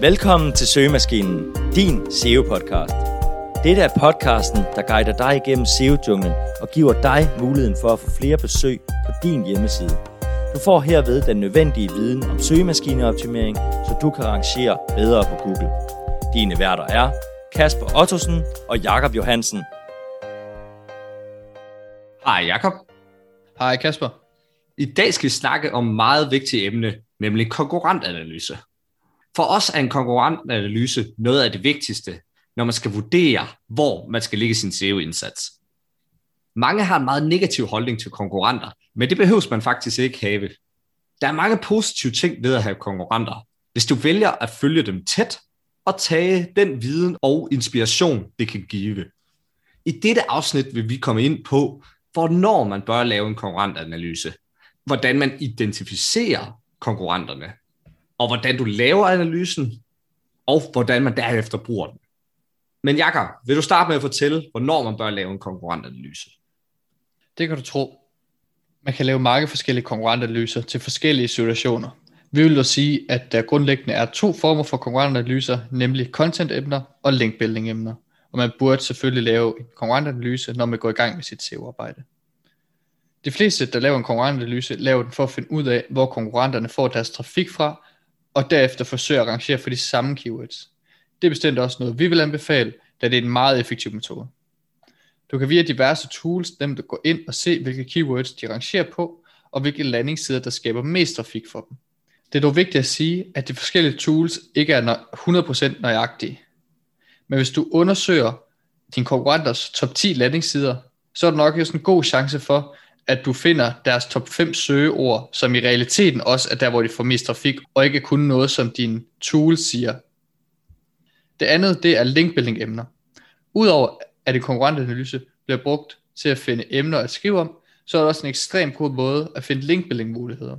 Velkommen til Søgemaskinen, din SEO-podcast. Dette er podcasten, der guider dig igennem SEO-junglen og giver dig muligheden for at få flere besøg på din hjemmeside. Du får herved den nødvendige viden om søgemaskineoptimering, så du kan rangere bedre på Google. Dine værter er Kasper Ottosen og Jakob Johansen. Hej Jakob. Hej Kasper. I dag skal vi snakke om meget vigtigt emne, nemlig konkurrentanalyse. For os er en konkurrentanalyse noget af det vigtigste, når man skal vurdere, hvor man skal lægge sin SEO-indsats. Mange har en meget negativ holdning til konkurrenter, men det behøves man faktisk ikke have. Der er mange positive ting ved at have konkurrenter, hvis du vælger at følge dem tæt og tage den viden og inspiration, det kan give. I dette afsnit vil vi komme ind på, hvornår man bør lave en konkurrentanalyse, hvordan man identificerer konkurrenterne, og hvordan du laver analysen, og hvordan man derefter bruger den. Men Jakob, vil du starte med at fortælle, hvornår man bør lave en konkurrentanalyse? Det kan du tro. Man kan lave mange forskellige konkurrentanalyser til forskellige situationer. Vi vil dog sige, at der grundlæggende er to former for konkurrentanalyser, nemlig content-emner og link-building-emner. Og man burde selvfølgelig lave en konkurrentanalyse, når man går i gang med sit SEO-arbejde. De fleste, der laver en konkurrentanalyse, laver den for at finde ud af, hvor konkurrenterne får deres trafik fra, og derefter forsøge at rangere for de samme keywords. Det er bestemt også noget, vi vil anbefale, da det er en meget effektiv metode. Du kan via diverse tools nemt gå ind og se, hvilke keywords de rangerer på, og hvilke landingssider, der skaber mest trafik for dem. Det er dog vigtigt at sige, at de forskellige tools ikke er 100% nøjagtige. Men hvis du undersøger din konkurrenters top 10 landingssider, så er der nok også en god chance for, at du finder deres top 5 søgeord, som i realiteten også er der, hvor de får mest trafik, og ikke kun noget, som din tool siger. Det andet, det er linkbuilding emner. Udover at en konkurrentanalyse bliver brugt til at finde emner at skrive om, så er det også en ekstremt god måde at finde linkbuilding muligheder.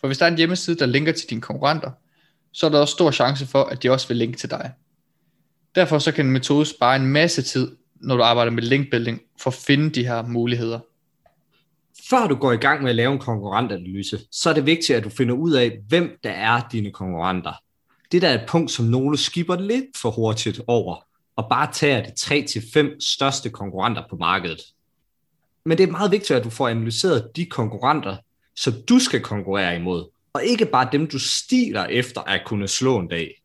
For hvis der er en hjemmeside, der linker til dine konkurrenter, så er der også stor chance for, at de også vil linke til dig. Derfor så kan en metode spare en masse tid, når du arbejder med linkbuilding, for at finde de her muligheder. Før du går i gang med at lave en konkurrentanalyse, så er det vigtigt, at du finder ud af, hvem der er dine konkurrenter. Det der er et punkt, som nogle skipper lidt for hurtigt over, og bare tager de 3-5 største konkurrenter på markedet. Men det er meget vigtigt, at du får analyseret de konkurrenter, som du skal konkurrere imod, og ikke bare dem, du stiler efter at kunne slå en dag.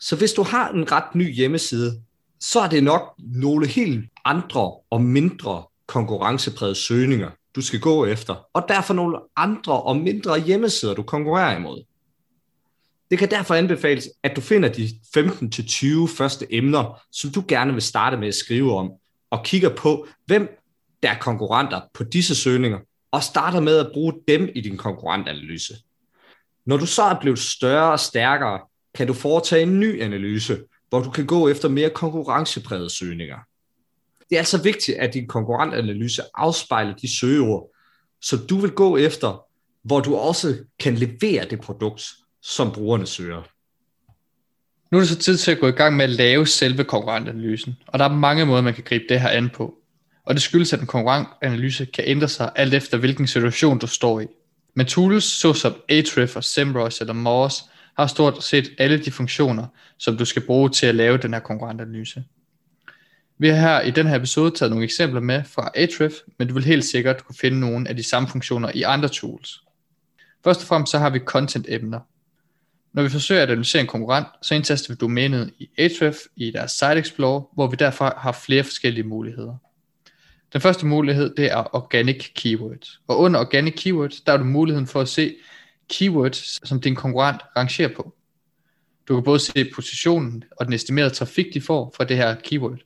Så hvis du har en ret ny hjemmeside, så er det nok nogle helt andre og mindre konkurrencepræget søgninger, du skal gå efter, og derfor nogle andre og mindre hjemmesider, du konkurrerer imod. Det kan derfor anbefales, at du finder de 15-20 første emner, som du gerne vil starte med at skrive om, og kigger på, hvem der er konkurrenter på disse søgninger, og starter med at bruge dem i din konkurrentanalyse. Når du så er blevet større og stærkere, kan du foretage en ny analyse, hvor du kan gå efter mere konkurrenceprægede søgninger. Det er altså vigtigt, at din konkurrentanalyse afspejler de søgeord, som du vil gå efter, hvor du også kan levere det produkt, som brugerne søger. Nu er det så tid til at gå i gang med at lave selve konkurrentanalysen, og der er mange måder, man kan gribe det her an på. Og det skyldes, at en konkurrentanalyse kan ændre sig alt efter, hvilken situation du står i. Men tools såsom Ahrefs, SEMrush eller Moz har stort set alle de funktioner, som du skal bruge til at lave den her konkurrentanalyse. Vi har her i den her episode taget nogle eksempler med fra Ahrefs, men du vil helt sikkert kunne finde nogle af de samme funktioner i andre tools. Først og fremmest så har vi content-emner. Når vi forsøger at analysere en konkurrent, så indtaster vi domænet i Ahrefs i deres Site Explorer, hvor vi derfor har flere forskellige muligheder. Den første mulighed, det er Organic Keywords. Og under Organic Keywords, der er du muligheden for at se keywords, som din konkurrent rangerer på. Du kan både se positionen og den estimerede trafik, de får fra det her keyword.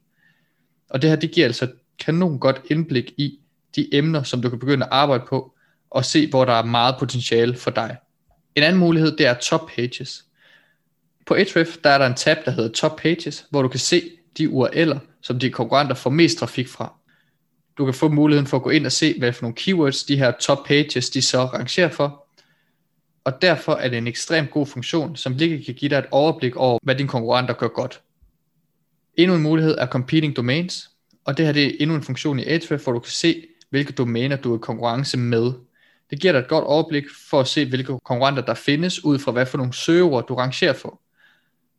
Og det her, det giver altså kanon godt indblik i de emner, som du kan begynde at arbejde på, og se, hvor der er meget potentiale for dig. En anden mulighed, det er Top Pages. På Ahrefs, der er der en tab, der hedder Top Pages, hvor du kan se de URL'er, som de konkurrenter får mest trafik fra. Du kan få muligheden for at gå ind og se, hvad for nogle keywords de her top pages, de så rangerer for. Og derfor er det en ekstremt god funktion, som lige kan give dig et overblik over, hvad dine konkurrenter gør godt. Endnu en mulighed er Competing Domains, og det her det er endnu en funktion i Ahrefs, hvor du kan se, hvilke domæner du er i konkurrence med. Det giver dig et godt overblik for at se, hvilke konkurrenter der findes, ud fra hvad for nogle søgeord du rangerer for.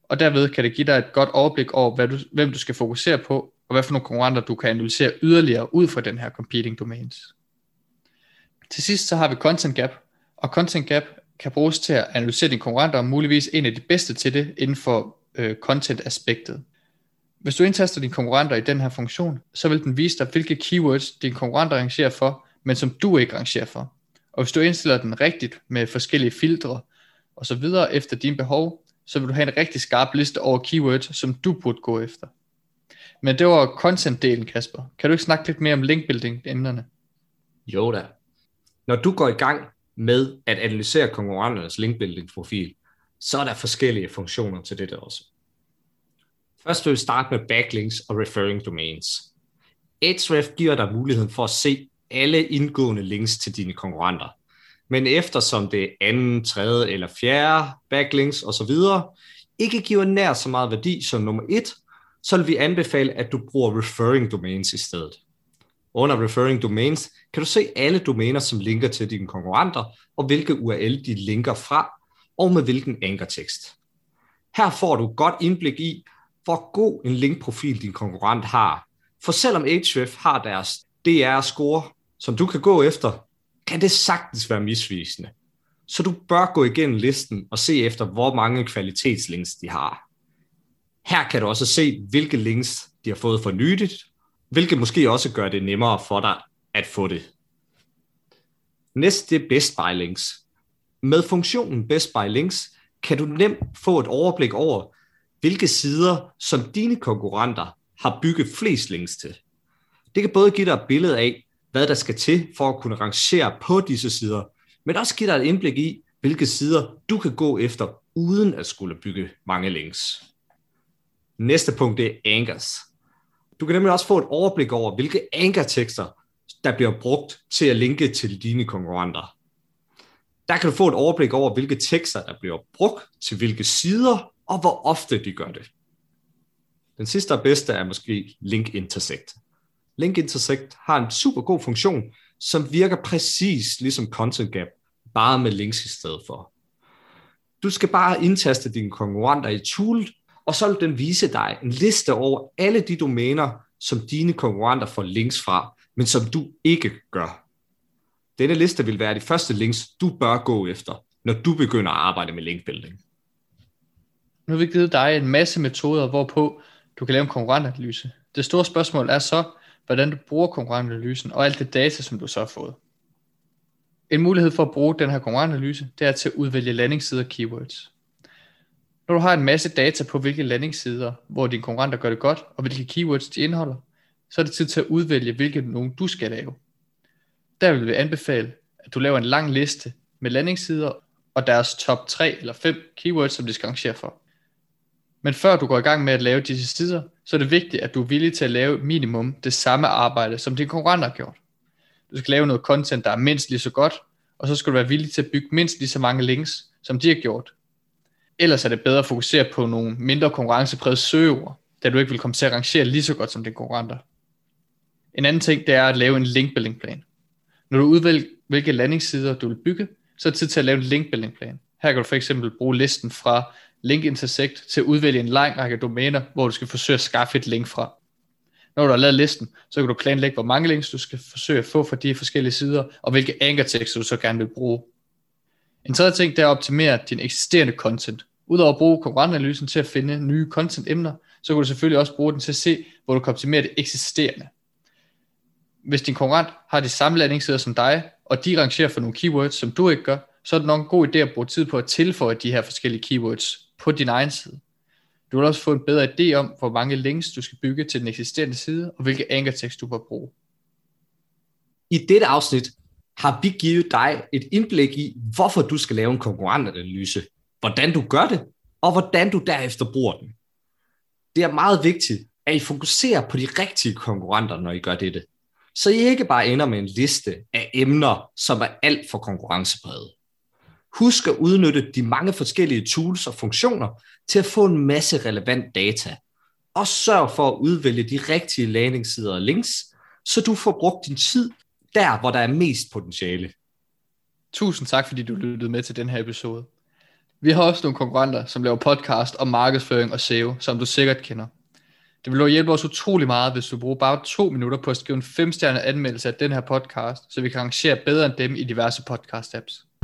og derved kan det give dig et godt overblik over, hvad du, hvem du skal fokusere på, og hvad for nogle konkurrenter du kan analysere yderligere ud fra den her competing domains. Til sidst så har vi Content Gap, og Content Gap kan bruges til at analysere dine konkurrenter, og muligvis en af de bedste til det inden for øh, content-aspektet. Hvis du indtaster dine konkurrenter i den her funktion, så vil den vise dig, hvilke keywords dine konkurrenter rangerer for, men som du ikke rangerer for. Og hvis du indstiller den rigtigt med forskellige filtre og så videre efter dine behov, så vil du have en rigtig skarp liste over keywords, som du burde gå efter. Men det var content-delen, Kasper. Kan du ikke snakke lidt mere om linkbuilding-emnerne? Jo da. Når du går i gang med at analysere konkurrenternes linkbuilding-profil, så er der forskellige funktioner til det der også. Først vil vi starte med backlinks og referring domains. Ahrefs giver dig muligheden for at se alle indgående links til dine konkurrenter. Men eftersom det er anden, tredje eller fjerde backlinks osv., ikke giver nær så meget værdi som nummer et, så vil vi anbefale, at du bruger referring domains i stedet. Under referring domains kan du se alle domæner, som linker til dine konkurrenter, og hvilke URL de linker fra, og med hvilken ankertekst. Her får du godt indblik i, hvor god en linkprofil din konkurrent har. For selvom Ahrefs har deres DR-score, som du kan gå efter, kan det sagtens være misvisende. Så du bør gå igennem listen og se efter, hvor mange kvalitetslinks de har. Her kan du også se, hvilke links de har fået for nyligt, hvilket måske også gør det nemmere for dig at få det. Næste er Best By Links. Med funktionen Best By Links kan du nemt få et overblik over, hvilke sider, som dine konkurrenter har bygget flest links til. Det kan både give dig et billede af, hvad der skal til for at kunne rangere på disse sider, men også give dig et indblik i, hvilke sider du kan gå efter, uden at skulle bygge mange links. Næste punkt er anchors. Du kan nemlig også få et overblik over, hvilke ankertekster, der bliver brugt til at linke til dine konkurrenter. Der kan du få et overblik over, hvilke tekster, der bliver brugt til hvilke sider, og hvor ofte de gør det. Den sidste og bedste er måske Link Intersect. Link Intersect har en super god funktion, som virker præcis ligesom Content Gap, bare med links i stedet for. Du skal bare indtaste dine konkurrenter i toolet, og så vil den vise dig en liste over alle de domæner, som dine konkurrenter får links fra, men som du ikke gør. Denne liste vil være de første links, du bør gå efter, når du begynder at arbejde med linkbuilding. Nu har vi givet dig en masse metoder, hvorpå du kan lave en konkurrentanalyse. Det store spørgsmål er så, hvordan du bruger konkurrentanalysen og alt det data, som du så har fået. En mulighed for at bruge den her konkurrentanalyse, det er til at udvælge landingssider keywords. Når du har en masse data på hvilke landingssider, hvor dine konkurrenter gør det godt, og hvilke keywords de indeholder, så er det tid til at udvælge, hvilke nogen du skal lave. Der vil vi anbefale, at du laver en lang liste med landingssider og deres top 3 eller 5 keywords, som de skal arrangere for. Men før du går i gang med at lave disse sider, så er det vigtigt, at du er villig til at lave minimum det samme arbejde, som dine konkurrenter har gjort. Du skal lave noget content, der er mindst lige så godt, og så skal du være villig til at bygge mindst lige så mange links, som de har gjort. Ellers er det bedre at fokusere på nogle mindre konkurrenceprægede søgeord, da du ikke vil komme til at rangere lige så godt som dine konkurrenter. En anden ting, det er at lave en linkbuilding plan. Når du udvælger, hvilke landingssider du vil bygge, så er det tid til at lave en linkbuilding plan. Her kan du for eksempel bruge listen fra Link Intersect til at udvælge en lang række domæner, hvor du skal forsøge at skaffe et link fra. Når du har lavet listen, så kan du planlægge, hvor mange links du skal forsøge at få fra de forskellige sider, og hvilke ankertekster du så gerne vil bruge. En tredje ting, det er at optimere din eksisterende content. Udover at bruge konkurrentanalysen til at finde nye content-emner, så kan du selvfølgelig også bruge den til at se, hvor du kan optimere det eksisterende. Hvis din konkurrent har de samme landingssider som dig, og de rangerer for nogle keywords, som du ikke gør, så er det nok en god idé at bruge tid på at tilføje de her forskellige keywords på din egen side. Du vil også få en bedre idé om, hvor mange links du skal bygge til den eksisterende side, og hvilke ankertekst du bør bruge. I dette afsnit har vi givet dig et indblik i, hvorfor du skal lave en konkurrentanalyse, hvordan du gør det, og hvordan du derefter bruger den. Det er meget vigtigt, at I fokuserer på de rigtige konkurrenter, når I gør dette. Så I ikke bare ender med en liste af emner, som er alt for konkurrencepræget. Husk at udnytte de mange forskellige tools og funktioner til at få en masse relevant data. Og sørg for at udvælge de rigtige landingssider og links, så du får brugt din tid der, hvor der er mest potentiale. Tusind tak, fordi du lyttede med til den her episode. Vi har også nogle konkurrenter, som laver podcast om markedsføring og SEO, som du sikkert kender. Det vil hjælpe os utrolig meget, hvis du bruger bare to minutter på at skrive en femstjernet anmeldelse af den her podcast, så vi kan arrangere bedre end dem i diverse podcast-apps.